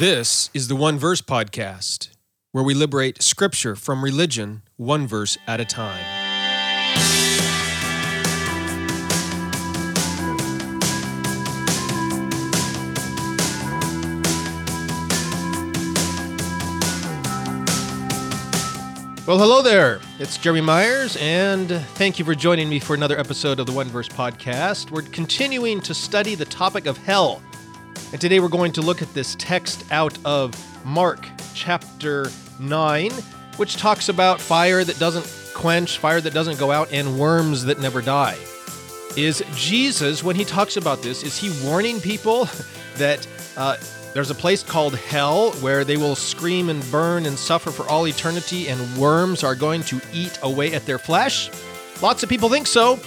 This is the One Verse Podcast, where we liberate scripture from religion one verse at a time. Well, hello there. It's Jeremy Myers, and thank you for joining me for another episode of the One Verse Podcast. We're continuing to study the topic of hell. And today we're going to look at this text out of Mark chapter 9, which talks about fire that doesn't quench, fire that doesn't go out, and worms that never die. Is Jesus, when he talks about this, is he warning people that uh, there's a place called hell where they will scream and burn and suffer for all eternity, and worms are going to eat away at their flesh? Lots of people think so,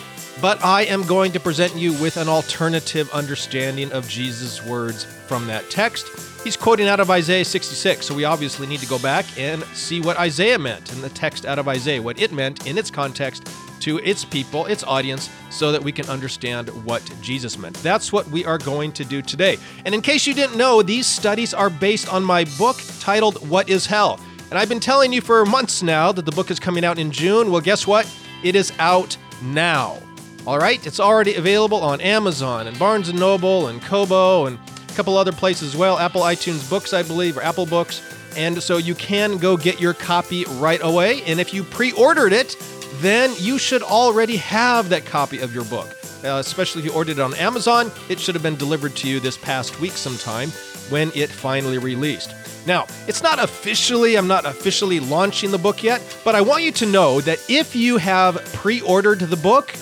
but I am going to present you with an alternative understanding of Jesus' words from that text. He's quoting out of Isaiah 66, so we obviously need to go back and see what Isaiah meant in the text out of Isaiah, what it meant in its context to its people, its audience, so that we can understand what Jesus meant. That's what we are going to do today. And in case you didn't know, these studies are based on my book titled What is Hell? And I've been telling you for months now that the book is coming out in June. Well, guess what? It is out now. All right, it's already available on Amazon and Barnes and Noble and Kobo and a couple other places as well. Apple iTunes Books, I believe, or Apple Books. And so you can go get your copy right away. And if you pre ordered it, then you should already have that copy of your book. Uh, especially if you ordered it on Amazon, it should have been delivered to you this past week sometime when it finally released. Now, it's not officially, I'm not officially launching the book yet, but I want you to know that if you have pre ordered the book,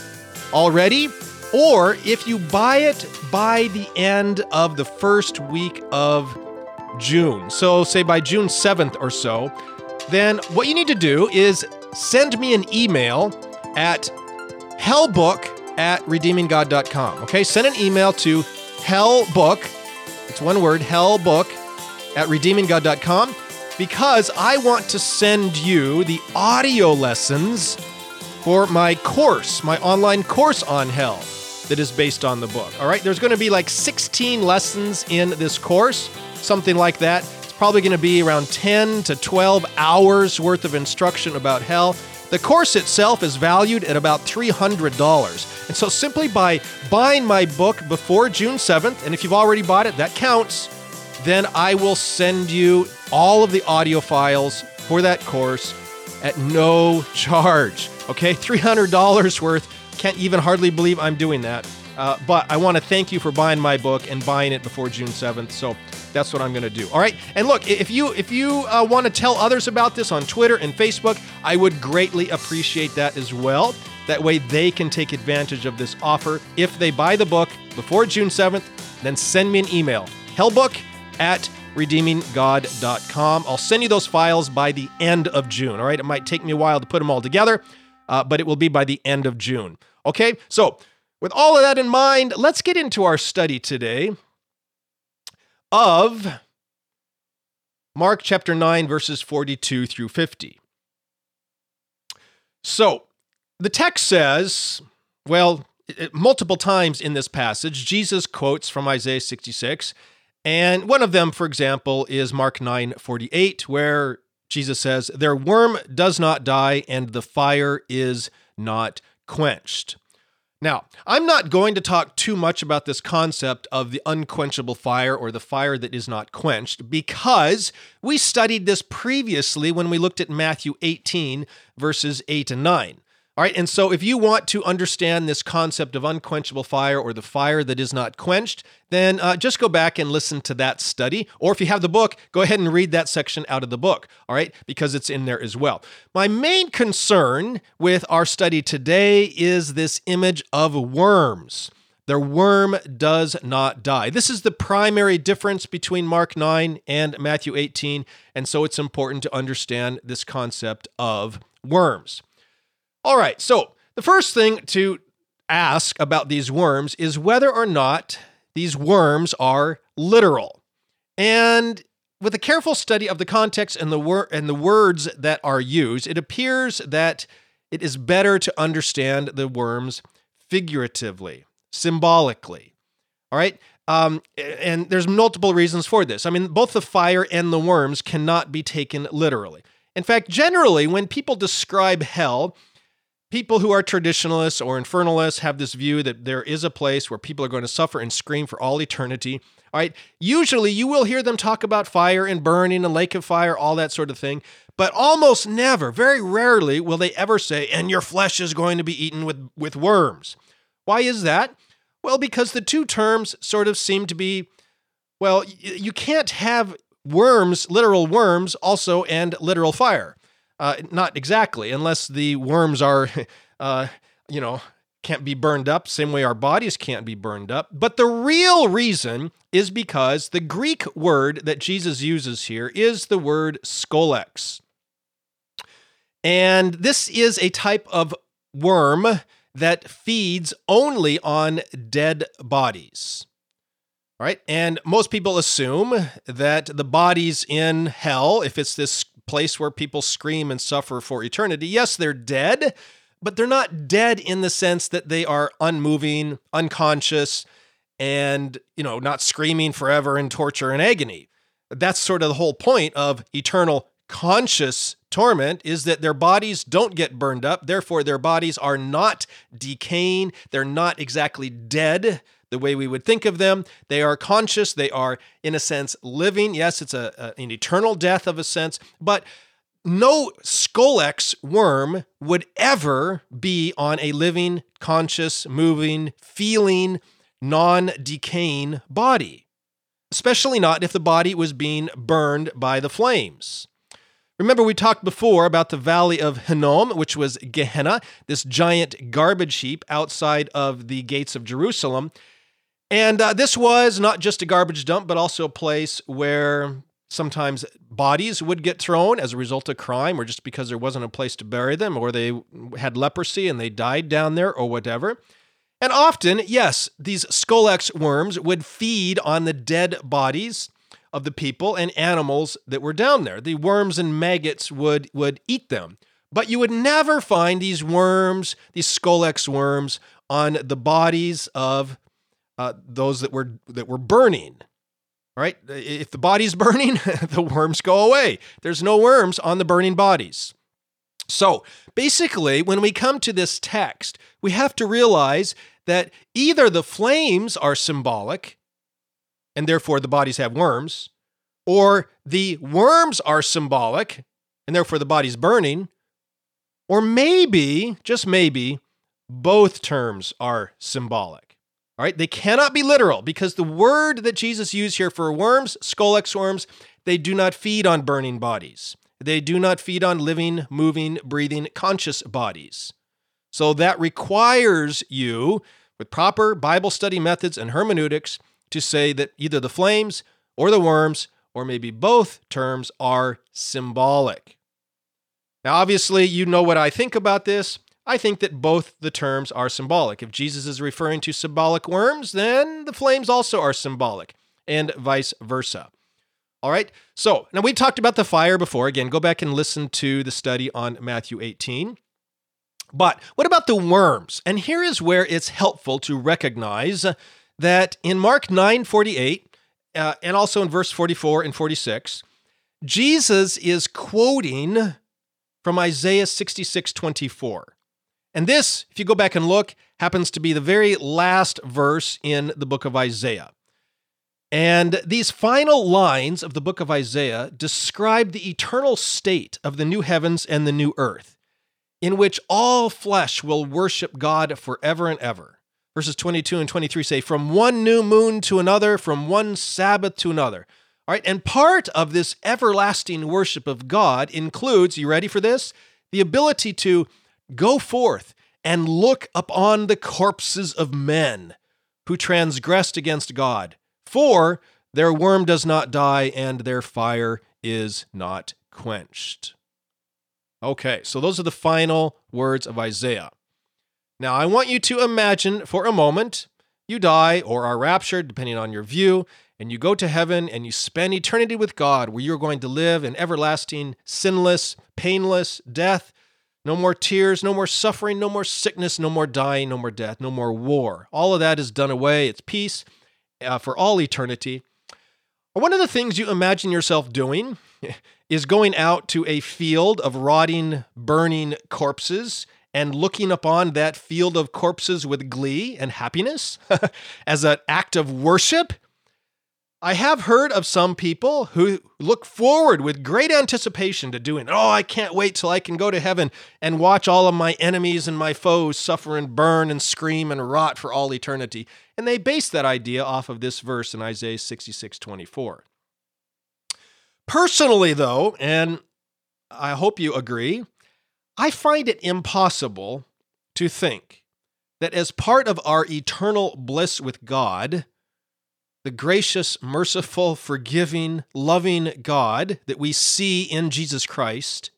already, or if you buy it by the end of the first week of June, so say by June 7th or so, then what you need to do is send me an email at hellbook at redeeminggod.com. Okay, send an email to hellbook, it's one word, hellbook at redeeminggod.com, because I want to send you the audio lessons for my course, my online course on hell that is based on the book. All right, there's going to be like 16 lessons in this course, something like that. It's probably going to be around 10 to 12 hours worth of instruction about hell. The course itself is valued at about $300. And so simply by buying my book before June 7th, and if you've already bought it, that counts, then I will send you all of the audio files for that course at no charge. Okay, $300 worth. Can't even hardly believe I'm doing that. Uh, but I want to thank you for buying my book and buying it before June 7th. So that's what I'm going to do. All right. And look, if you if you uh, want to tell others about this on Twitter and Facebook, I would greatly appreciate that as well. That way they can take advantage of this offer. If they buy the book before June 7th, then send me an email. Hellbook at redeeminggod.com. I'll send you those files by the end of June. All right. It might take me a while to put them all together, uh, but it will be by the end of June. Okay. So, with all of that in mind, let's get into our study today of Mark chapter 9, verses 42 through 50. So, the text says, well, multiple times in this passage, Jesus quotes from Isaiah 66 and one of them, for example, is Mark 9 48, where Jesus says, Their worm does not die, and the fire is not quenched. Now, I'm not going to talk too much about this concept of the unquenchable fire or the fire that is not quenched because we studied this previously when we looked at Matthew 18, verses 8 and 9. All right, and so if you want to understand this concept of unquenchable fire or the fire that is not quenched, then uh, just go back and listen to that study. Or if you have the book, go ahead and read that section out of the book, all right, because it's in there as well. My main concern with our study today is this image of worms. Their worm does not die. This is the primary difference between Mark 9 and Matthew 18, and so it's important to understand this concept of worms. All right, so the first thing to ask about these worms is whether or not these worms are literal. And with a careful study of the context and the wor- and the words that are used, it appears that it is better to understand the worms figuratively, symbolically. All right? Um, and there's multiple reasons for this. I mean, both the fire and the worms cannot be taken literally. In fact, generally, when people describe hell, people who are traditionalists or infernalists have this view that there is a place where people are going to suffer and scream for all eternity. All right. Usually you will hear them talk about fire and burning and lake of fire, all that sort of thing. But almost never, very rarely, will they ever say, and your flesh is going to be eaten with, with worms. Why is that? Well, because the two terms sort of seem to be, well, you can't have worms, literal worms, also, and literal fire. Uh, not exactly, unless the worms are, uh, you know, can't be burned up, same way our bodies can't be burned up. But the real reason is because the Greek word that Jesus uses here is the word skolex. And this is a type of worm that feeds only on dead bodies. All right. And most people assume that the bodies in hell, if it's this place where people scream and suffer for eternity, yes, they're dead, but they're not dead in the sense that they are unmoving, unconscious, and, you know, not screaming forever in torture and agony. That's sort of the whole point of eternal conscious torment is that their bodies don't get burned up. Therefore, their bodies are not decaying. They're not exactly dead the way we would think of them. They are conscious. They are, in a sense, living. Yes, it's a, a an eternal death of a sense, but no Scolex worm would ever be on a living, conscious, moving, feeling, non decaying body, especially not if the body was being burned by the flames. Remember, we talked before about the Valley of Hinnom, which was Gehenna, this giant garbage heap outside of the gates of Jerusalem. And uh, this was not just a garbage dump, but also a place where sometimes bodies would get thrown as a result of crime or just because there wasn't a place to bury them or they had leprosy and they died down there or whatever. And often, yes, these Scolex worms would feed on the dead bodies of the people and animals that were down there. The worms and maggots would, would eat them. But you would never find these worms, these Scolex worms, on the bodies of uh, those that were that were burning. Right? If the body's burning, the worms go away. There's no worms on the burning bodies. So basically, when we come to this text, we have to realize that either the flames are symbolic, and therefore the bodies have worms, or the worms are symbolic, and therefore the body's burning, or maybe, just maybe, both terms are symbolic. All right, they cannot be literal because the word that Jesus used here for worms, scolex worms, they do not feed on burning bodies. They do not feed on living, moving, breathing, conscious bodies. So that requires you, with proper Bible study methods and hermeneutics, to say that either the flames or the worms, or maybe both terms, are symbolic. Now, obviously, you know what I think about this. I think that both the terms are symbolic. If Jesus is referring to symbolic worms, then the flames also are symbolic, and vice versa. All right, so now we talked about the fire before. Again, go back and listen to the study on Matthew 18. But what about the worms? And here is where it's helpful to recognize that in Mark 9 48, uh, and also in verse 44 and 46, Jesus is quoting from Isaiah 66 24. And this, if you go back and look, happens to be the very last verse in the book of Isaiah. And these final lines of the book of Isaiah describe the eternal state of the new heavens and the new earth, in which all flesh will worship God forever and ever. Verses 22 and 23 say, From one new moon to another, from one Sabbath to another. All right, and part of this everlasting worship of God includes, you ready for this? The ability to Go forth and look upon the corpses of men who transgressed against God, for their worm does not die and their fire is not quenched. Okay, so those are the final words of Isaiah. Now, I want you to imagine for a moment you die or are raptured, depending on your view, and you go to heaven and you spend eternity with God, where you're going to live in everlasting, sinless, painless death no more tears, no more suffering, no more sickness, no more dying, no more death, no more war. All of that is done away. It's peace. uh, for all eternity. One of the things you imagine yourself doing is going out to a field of rotting, burning corpses and looking upon that field of corpses with glee and happiness as an act of worship. I have heard of some people who look forward with great anticipation to doing, oh, I can't wait till I can go to heaven and watch all of my enemies and my foes suffer and burn and scream and rot for all eternity. And they base that idea off of this verse in Isaiah 66 24. Personally, though, and I hope you agree, I find it impossible to think that as part of our eternal bliss with God, the gracious, merciful, forgiving, loving God that we see in Jesus Christ.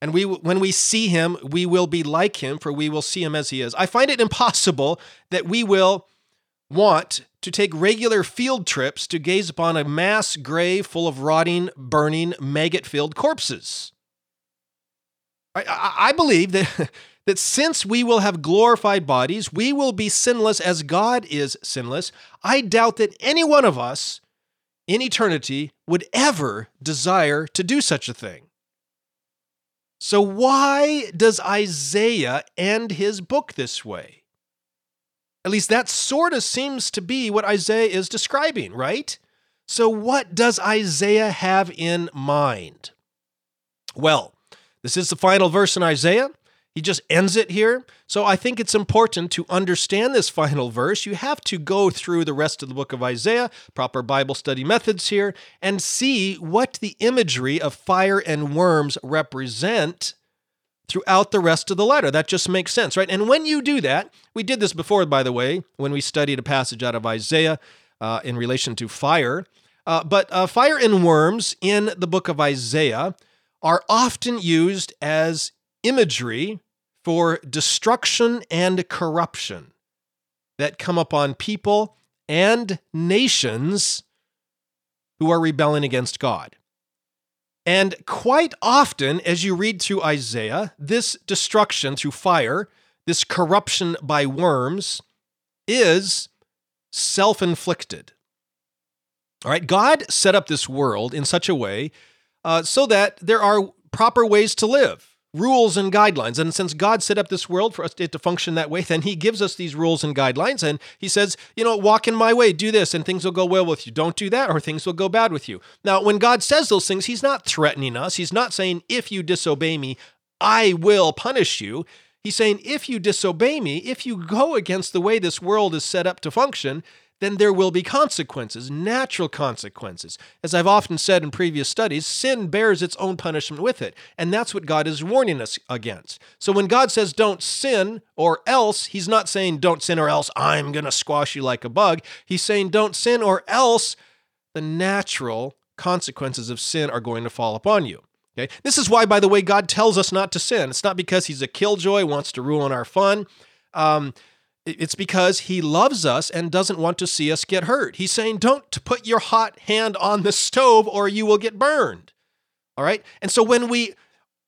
And we, when we see him, we will be like him, for we will see him as he is. I find it impossible that we will want to take regular field trips to gaze upon a mass grave full of rotting, burning, maggot filled corpses. I, I, I believe that that since we will have glorified bodies, we will be sinless as God is sinless. I doubt that any one of us in eternity would ever desire to do such a thing. So, why does Isaiah end his book this way? At least that sort of seems to be what Isaiah is describing, right? So, what does Isaiah have in mind? Well, this is the final verse in Isaiah. He just ends it here. So I think it's important to understand this final verse. You have to go through the rest of the book of Isaiah, proper Bible study methods here, and see what the imagery of fire and worms represent throughout the rest of the letter. That just makes sense, right? And when you do that, we did this before, by the way, when we studied a passage out of Isaiah uh, in relation to fire. Uh, but uh, fire and worms in the book of Isaiah are often used as imagery for destruction and corruption that come upon people and nations who are rebelling against God. And quite often, as you read through Isaiah, this destruction through fire, this corruption by worms, is self inflicted. All right, God set up this world in such a way uh, so that there are proper ways to live rules and guidelines. And since God set up this world for us to function that way, then He gives us these rules and guidelines. And He says, you know, walk in my way, do this, and things will go well with you. Don't do that, or things will go bad with you. Now, when God says those things, He's not threatening us. He's not saying, if you disobey me, I will punish you. He's saying, if you disobey me, if you go against the way this world is set up to function, then there will be consequences, natural consequences. As I've often said in previous studies, sin bears its own punishment with it. And that's what God is warning us against. So when God says don't sin or else, He's not saying don't sin or else I'm going to squash you like a bug. He's saying don't sin or else the natural consequences of sin are going to fall upon you. Okay? This is why, by the way, God tells us not to sin. It's not because He's a killjoy, wants to ruin our fun. Um, it's because he loves us and doesn't want to see us get hurt. He's saying, don't put your hot hand on the stove or you will get burned. All right? And so when we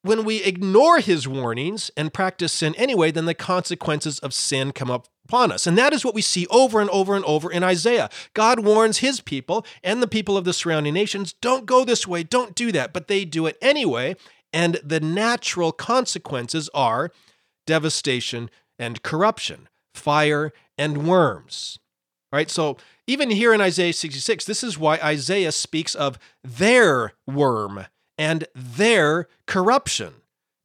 when we ignore his warnings and practice sin anyway, then the consequences of sin come up upon us. And that is what we see over and over and over in Isaiah. God warns his people and the people of the surrounding nations don't go this way, don't do that. But they do it anyway. And the natural consequences are devastation and corruption fire, and worms. All right, so even here in Isaiah 66, this is why Isaiah speaks of their worm and their corruption.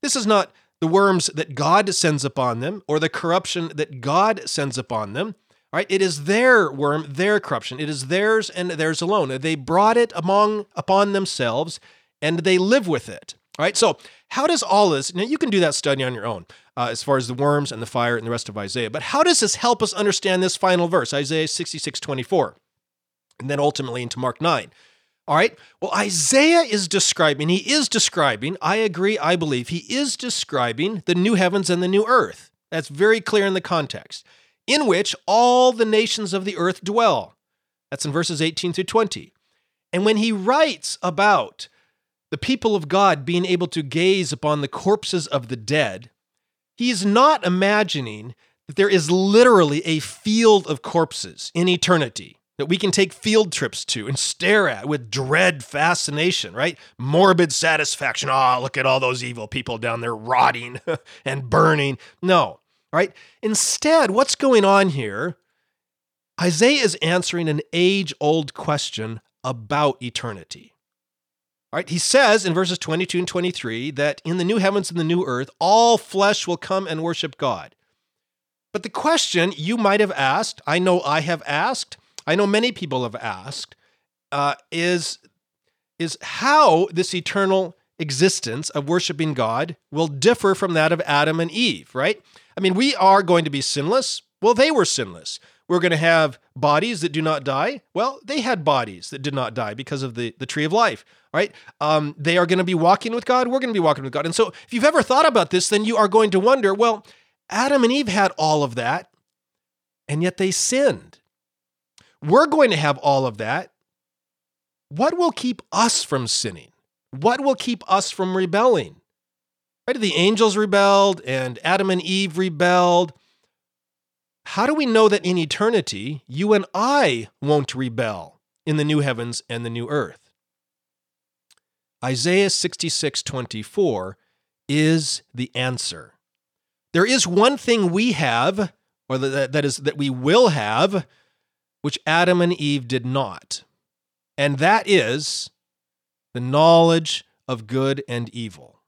This is not the worms that God sends upon them or the corruption that God sends upon them. All right, it is their worm, their corruption. It is theirs and theirs alone. They brought it among upon themselves and they live with it. All right, so how does all this, now you can do that study on your own uh, as far as the worms and the fire and the rest of Isaiah, but how does this help us understand this final verse, Isaiah 66 24, and then ultimately into Mark 9? All right, well, Isaiah is describing, he is describing, I agree, I believe, he is describing the new heavens and the new earth. That's very clear in the context, in which all the nations of the earth dwell. That's in verses 18 through 20. And when he writes about the people of God being able to gaze upon the corpses of the dead, he's not imagining that there is literally a field of corpses in eternity. that we can take field trips to and stare at with dread fascination, right? Morbid satisfaction. Oh, look at all those evil people down there rotting and burning. No, right? Instead, what's going on here? Isaiah is answering an age old question about eternity. All right, he says in verses 22 and 23 that in the new heavens and the new earth, all flesh will come and worship God. But the question you might have asked, I know I have asked, I know many people have asked, uh, is, is how this eternal existence of worshiping God will differ from that of Adam and Eve, right? I mean, we are going to be sinless. Well, they were sinless. We're going to have bodies that do not die. Well, they had bodies that did not die because of the, the tree of life, right? Um, they are going to be walking with God. We're going to be walking with God. And so, if you've ever thought about this, then you are going to wonder well, Adam and Eve had all of that, and yet they sinned. We're going to have all of that. What will keep us from sinning? What will keep us from rebelling? Right? The angels rebelled and Adam and Eve rebelled. How do we know that in eternity, you and I won't rebel in the new heavens and the new earth? Isaiah 66 24 is the answer. There is one thing we have, or that, that is that we will have, which Adam and Eve did not. And that is the knowledge of good and evil.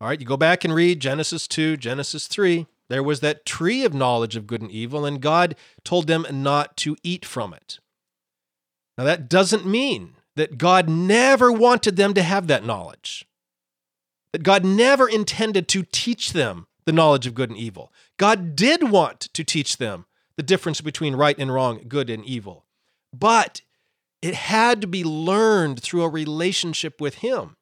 All right, you go back and read Genesis 2, Genesis 3. There was that tree of knowledge of good and evil, and God told them not to eat from it. Now, that doesn't mean that God never wanted them to have that knowledge, that God never intended to teach them the knowledge of good and evil. God did want to teach them the difference between right and wrong, good and evil. But it had to be learned through a relationship with Him,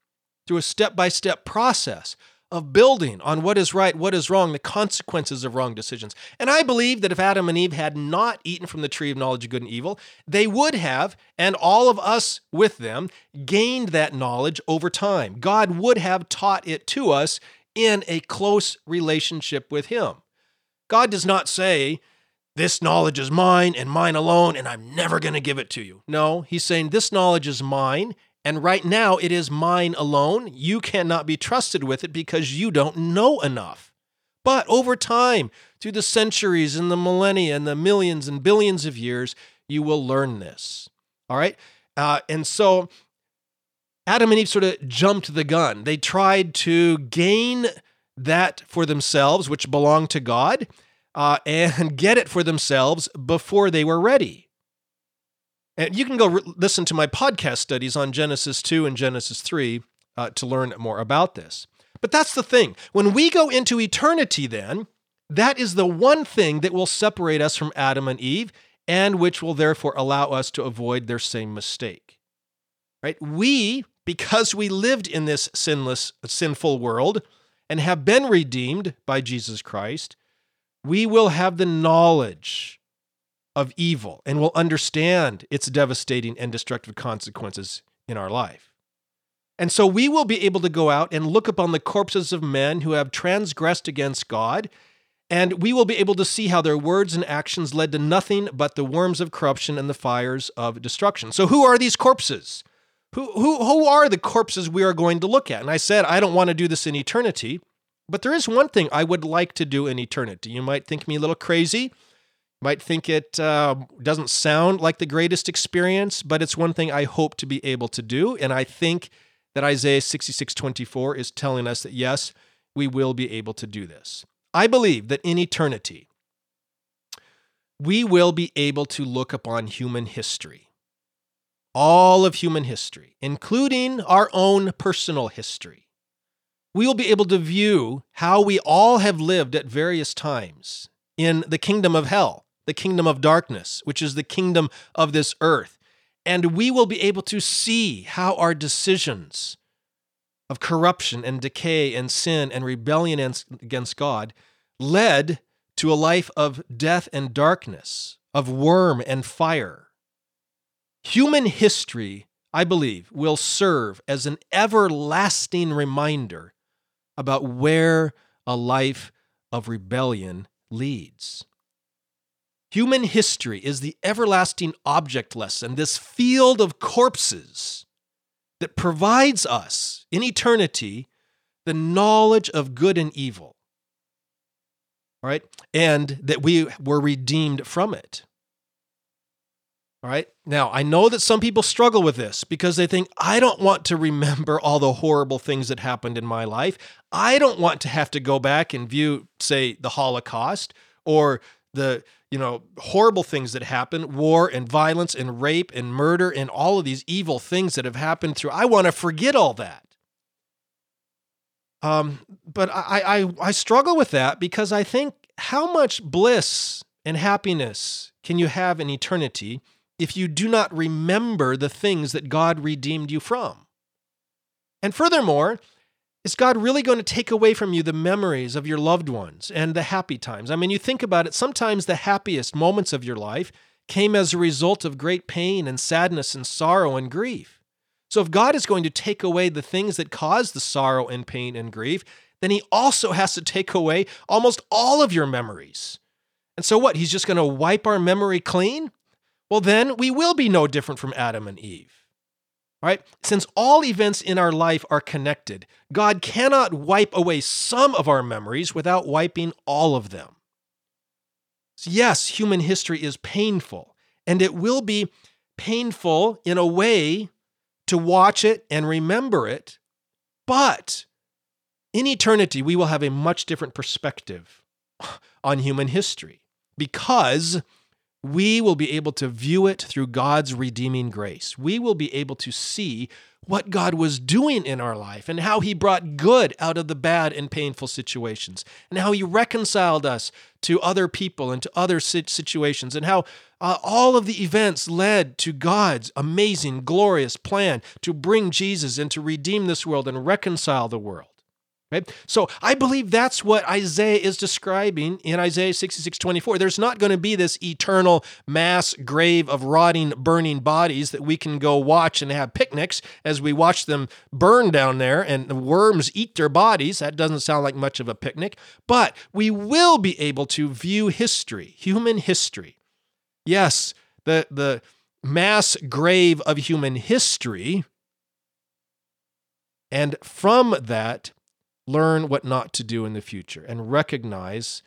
through a step by step process of building on what is right, what is wrong, the consequences of wrong decisions. And I believe that if Adam and Eve had not eaten from the tree of knowledge of good and evil, they would have, and all of us with them, gained that knowledge over time. God would have taught it to us in a close relationship with Him. God does not say, this knowledge is mine and mine alone, and I'm never going to give it to you. No, he's saying, This knowledge is mine, and right now it is mine alone. You cannot be trusted with it because you don't know enough. But over time, through the centuries and the millennia and the millions and billions of years, you will learn this. All right? Uh, and so Adam and Eve sort of jumped the gun. They tried to gain that for themselves, which belonged to God uh, and get it for themselves before they were ready. And you can go re- listen to my podcast studies on Genesis 2 and Genesis 3 uh, to learn more about this. But that's the thing. When we go into eternity, then, that is the one thing that will separate us from Adam and Eve and which will therefore allow us to avoid their same mistake. Right? We, because we lived in this sinless, sinful world and have been redeemed by Jesus Christ, we will have the knowledge of evil and will understand its devastating and destructive consequences in our life. And so we will be able to go out and look upon the corpses of men who have transgressed against God, and we will be able to see how their words and actions led to nothing but the worms of corruption and the fires of destruction. So, who are these corpses? Who, who, who are the corpses we are going to look at? And I said, I don't want to do this in eternity. But there is one thing I would like to do in eternity. You might think me a little crazy, might think it uh, doesn't sound like the greatest experience, but it's one thing I hope to be able to do. And I think that Isaiah 66 24 is telling us that yes, we will be able to do this. I believe that in eternity, we will be able to look upon human history, all of human history, including our own personal history we will be able to view how we all have lived at various times in the kingdom of hell, the kingdom of darkness, which is the kingdom of this earth. And we will be able to see how our decisions of corruption and decay and sin and rebellion against God led to a life of death and darkness, of worm and fire. Human history, I believe, will serve as an everlasting reminder about where a life of rebellion leads. Human history is the everlasting object lesson, this field of corpses that provides us in eternity the knowledge of good and evil. All right? And that we were redeemed from it. All right. Now, I know that some people struggle with this because they think, I don't want to remember all the horrible things that happened in my life. I don't want to have to go back and view, say, the Holocaust or the you know horrible things that happen war and violence and rape and murder and all of these evil things that have happened through i want to forget all that. Um, but I, I i struggle with that because i think how much bliss and happiness can you have in eternity if you do not remember the things that god redeemed you from? And furthermore is God really going to take away from you the memories of your loved ones and the happy times? I mean, you think about it, sometimes the happiest moments of your life came as a result of great pain and sadness and sorrow and grief. So if God is going to take away the things that cause the sorrow and pain and grief, then he also has to take away almost all of your memories. And so what? He's just going to wipe our memory clean? Well, then we will be no different from Adam and Eve right? Since all events in our life are connected, God cannot wipe away some of our memories without wiping all of them. So yes, human history is painful, and it will be painful in a way to watch it and remember it, but in eternity, we will have a much different perspective on human history because we will be able to view it through God's redeeming grace. We will be able to see what God was doing in our life and how He brought good out of the bad and painful situations, and how He reconciled us to other people and to other situations, and how uh, all of the events led to God's amazing, glorious plan to bring Jesus and to redeem this world and reconcile the world. Right? So I believe that's what Isaiah is describing in Isaiah 66 24. There's not going to be this eternal mass grave of rotting, burning bodies that we can go watch and have picnics as we watch them burn down there and the worms eat their bodies. That doesn't sound like much of a picnic, but we will be able to view history, human history. Yes, the, the mass grave of human history. And from that, learn what not to do in the future and recognize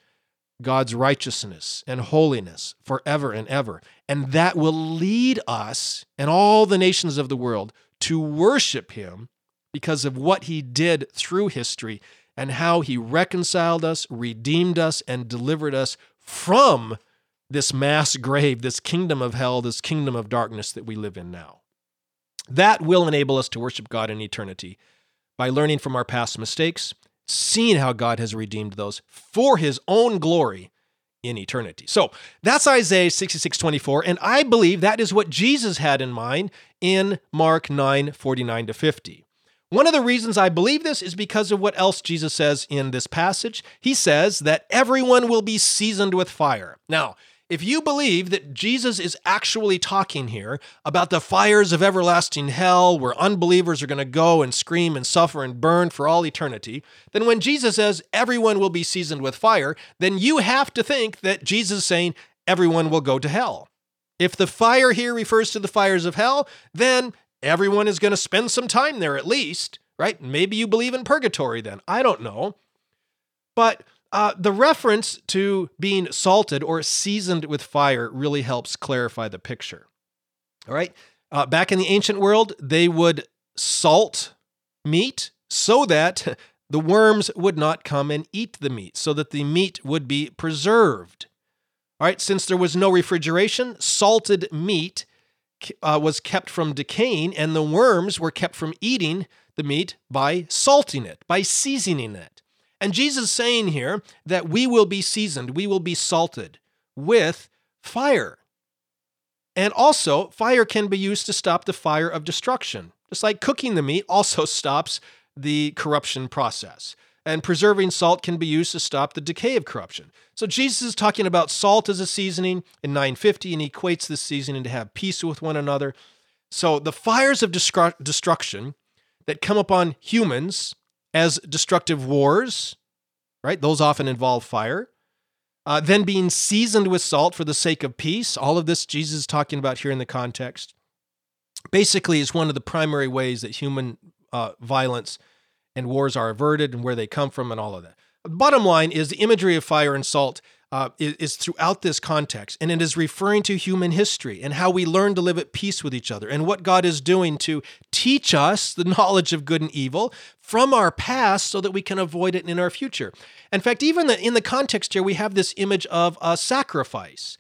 God's righteousness and holiness forever and ever. And that will lead us and all the nations of the world to worship Him because of what He did through history and how He reconciled us, redeemed us, and delivered us from this mass grave, this kingdom of hell, this kingdom of darkness that we live in now. That will enable us to worship God in eternity by learning from our past mistakes, seeing how God has redeemed those for his own glory in eternity. So that's Isaiah 66 24. And I believe that is what Jesus had in mind in Mark 9 49 to 50. One of the reasons I believe this is because of what else Jesus says in this passage. He says that everyone will be seasoned with fire. Now, if you believe that Jesus is actually talking here about the fires of everlasting hell where unbelievers are going to go and scream and suffer and burn for all eternity, then when Jesus says everyone will be seasoned with fire, then you have to think that Jesus is saying everyone will go to hell. If the fire here refers to the fires of hell, then everyone is going to spend some time there at least, right? Maybe you believe in purgatory then. I don't know. But uh, the reference to being salted or seasoned with fire really helps clarify the picture. All right. Uh, back in the ancient world, they would salt meat so that the worms would not come and eat the meat, so that the meat would be preserved. All right. Since there was no refrigeration, salted meat uh, was kept from decaying, and the worms were kept from eating the meat by salting it, by seasoning it. And Jesus is saying here that we will be seasoned, we will be salted with fire. And also, fire can be used to stop the fire of destruction. Just like cooking the meat also stops the corruption process. And preserving salt can be used to stop the decay of corruption. So Jesus is talking about salt as a seasoning in 950, and he equates this seasoning to have peace with one another. So the fires of destruction that come upon humans as destructive wars, right? Those often involve fire. Uh, then being seasoned with salt for the sake of peace. All of this Jesus is talking about here in the context. Basically, is one of the primary ways that human uh, violence and wars are averted and where they come from and all of that. Bottom line is the imagery of fire and salt uh, is, is, throughout this context, and it is referring to human history and how we learn to live at peace with each other, and what God is doing to teach us the knowledge of good and evil from our past so that we can avoid it in our future. In fact, even the, in the context here, we have this image of a sacrifice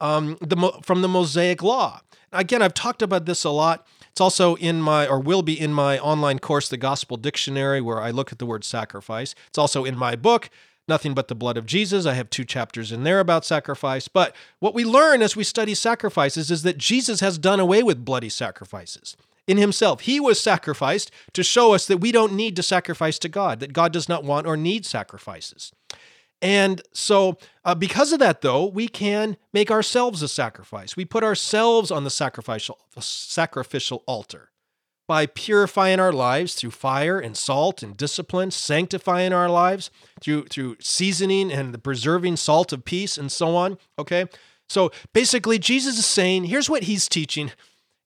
um, the, from the Mosaic Law. Again, I've talked about this a lot. It's also in my, or will be in my online course, The Gospel Dictionary, where I look at the word sacrifice. It's also in my book, Nothing But the Blood of Jesus. I have two chapters in there about sacrifice. But what we learn as we study sacrifices is that Jesus has done away with bloody sacrifices in himself. He was sacrificed to show us that we don't need to sacrifice to God, that God does not want or need sacrifices. And so, uh, because of that, though, we can make ourselves a sacrifice. We put ourselves on the sacrificial, sacrificial altar by purifying our lives through fire and salt and discipline, sanctifying our lives through, through seasoning and the preserving salt of peace and so on. Okay. So basically, Jesus is saying here's what he's teaching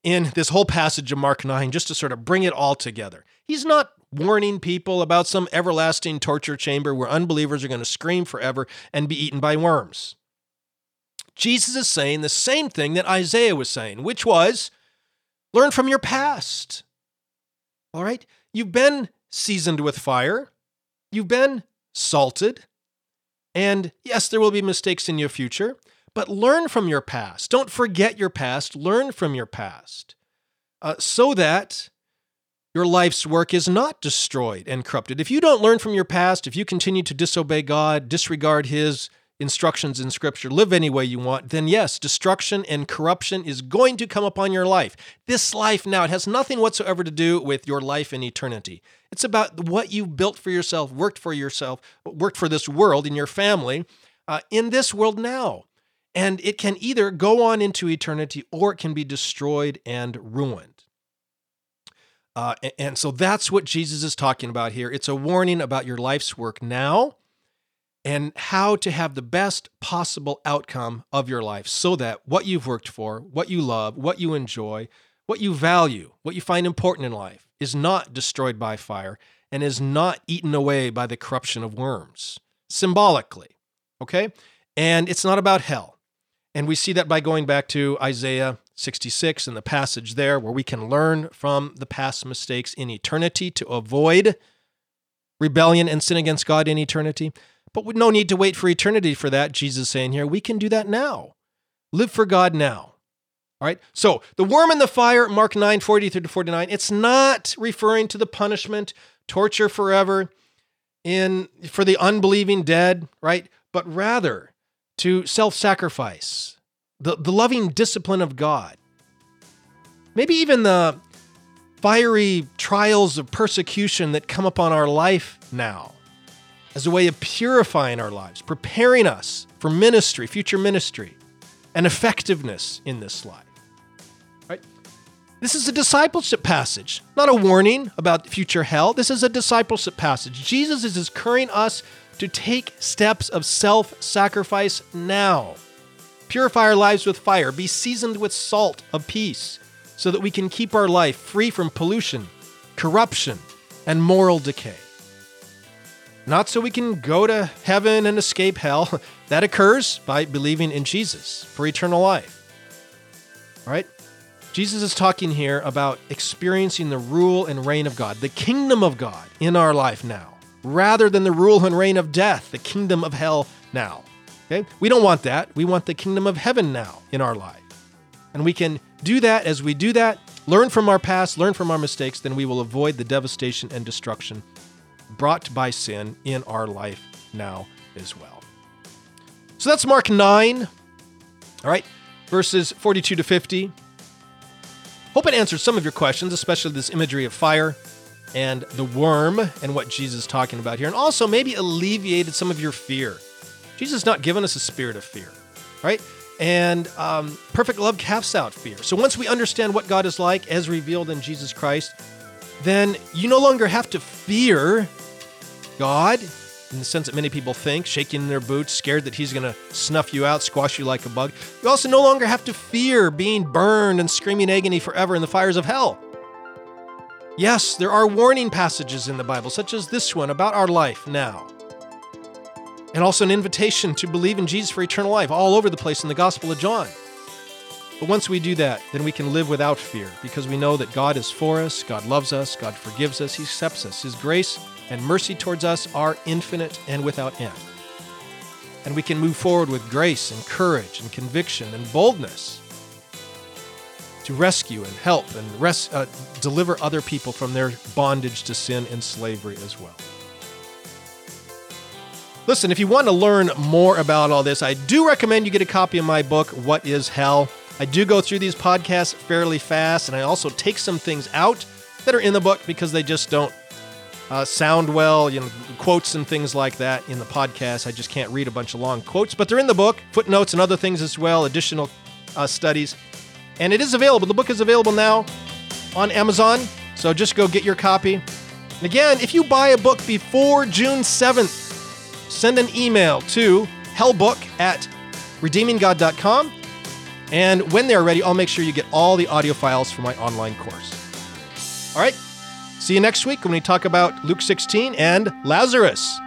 in this whole passage of Mark 9, just to sort of bring it all together. He's not warning people about some everlasting torture chamber where unbelievers are going to scream forever and be eaten by worms. Jesus is saying the same thing that Isaiah was saying, which was learn from your past. All right? You've been seasoned with fire, you've been salted, and yes, there will be mistakes in your future, but learn from your past. Don't forget your past, learn from your past uh, so that your life's work is not destroyed and corrupted. If you don't learn from your past, if you continue to disobey God, disregard His instructions in Scripture, live any way you want, then yes, destruction and corruption is going to come upon your life. This life now, it has nothing whatsoever to do with your life in eternity. It's about what you built for yourself, worked for yourself, worked for this world in your family, uh, in this world now. And it can either go on into eternity or it can be destroyed and ruined. Uh, and so that's what Jesus is talking about here. It's a warning about your life's work now and how to have the best possible outcome of your life so that what you've worked for, what you love, what you enjoy, what you value, what you find important in life is not destroyed by fire and is not eaten away by the corruption of worms, symbolically. Okay? And it's not about hell. And we see that by going back to Isaiah 66 and the passage there where we can learn from the past mistakes in eternity to avoid rebellion and sin against God in eternity. But with no need to wait for eternity for that. Jesus is saying here, we can do that now. Live for God now. All right. So the worm in the fire, Mark 9, 43 to 49, it's not referring to the punishment, torture forever in for the unbelieving dead, right? But rather to self-sacrifice the, the loving discipline of God. Maybe even the fiery trials of persecution that come upon our life now as a way of purifying our lives, preparing us for ministry, future ministry, and effectiveness in this life. Right? This is a discipleship passage, not a warning about future hell. This is a discipleship passage. Jesus is encouraging us to take steps of self sacrifice now. Purify our lives with fire, be seasoned with salt of peace, so that we can keep our life free from pollution, corruption, and moral decay. Not so we can go to heaven and escape hell. That occurs by believing in Jesus for eternal life. All right? Jesus is talking here about experiencing the rule and reign of God, the kingdom of God in our life now, rather than the rule and reign of death, the kingdom of hell now. Okay? We don't want that. We want the kingdom of heaven now in our life. And we can do that as we do that, learn from our past, learn from our mistakes, then we will avoid the devastation and destruction brought by sin in our life now as well. So that's Mark 9. All right, verses 42 to 50. Hope it answers some of your questions, especially this imagery of fire and the worm and what Jesus is talking about here, and also maybe alleviated some of your fear Jesus has not given us a spirit of fear, right? And um, perfect love casts out fear. So once we understand what God is like as revealed in Jesus Christ, then you no longer have to fear God. in the sense that many people think, shaking in their boots, scared that he's going to snuff you out, squash you like a bug. You also no longer have to fear being burned and screaming agony forever in the fires of hell. Yes, there are warning passages in the Bible, such as this one about our life now. And also an invitation to believe in Jesus for eternal life all over the place in the Gospel of John. But once we do that, then we can live without fear because we know that God is for us, God loves us, God forgives us, He accepts us. His grace and mercy towards us are infinite and without end. And we can move forward with grace and courage and conviction and boldness to rescue and help and res- uh, deliver other people from their bondage to sin and slavery as well. Listen, if you want to learn more about all this, I do recommend you get a copy of my book, What is Hell? I do go through these podcasts fairly fast, and I also take some things out that are in the book because they just don't uh, sound well, you know, quotes and things like that in the podcast. I just can't read a bunch of long quotes, but they're in the book, footnotes and other things as well, additional uh, studies. And it is available. The book is available now on Amazon, so just go get your copy. And again, if you buy a book before June 7th, send an email to hellbook at redeeminggod.com and when they're ready, I'll make sure you get all the audio files for my online course. All right, see you next week when we talk about Luke 16 and Lazarus.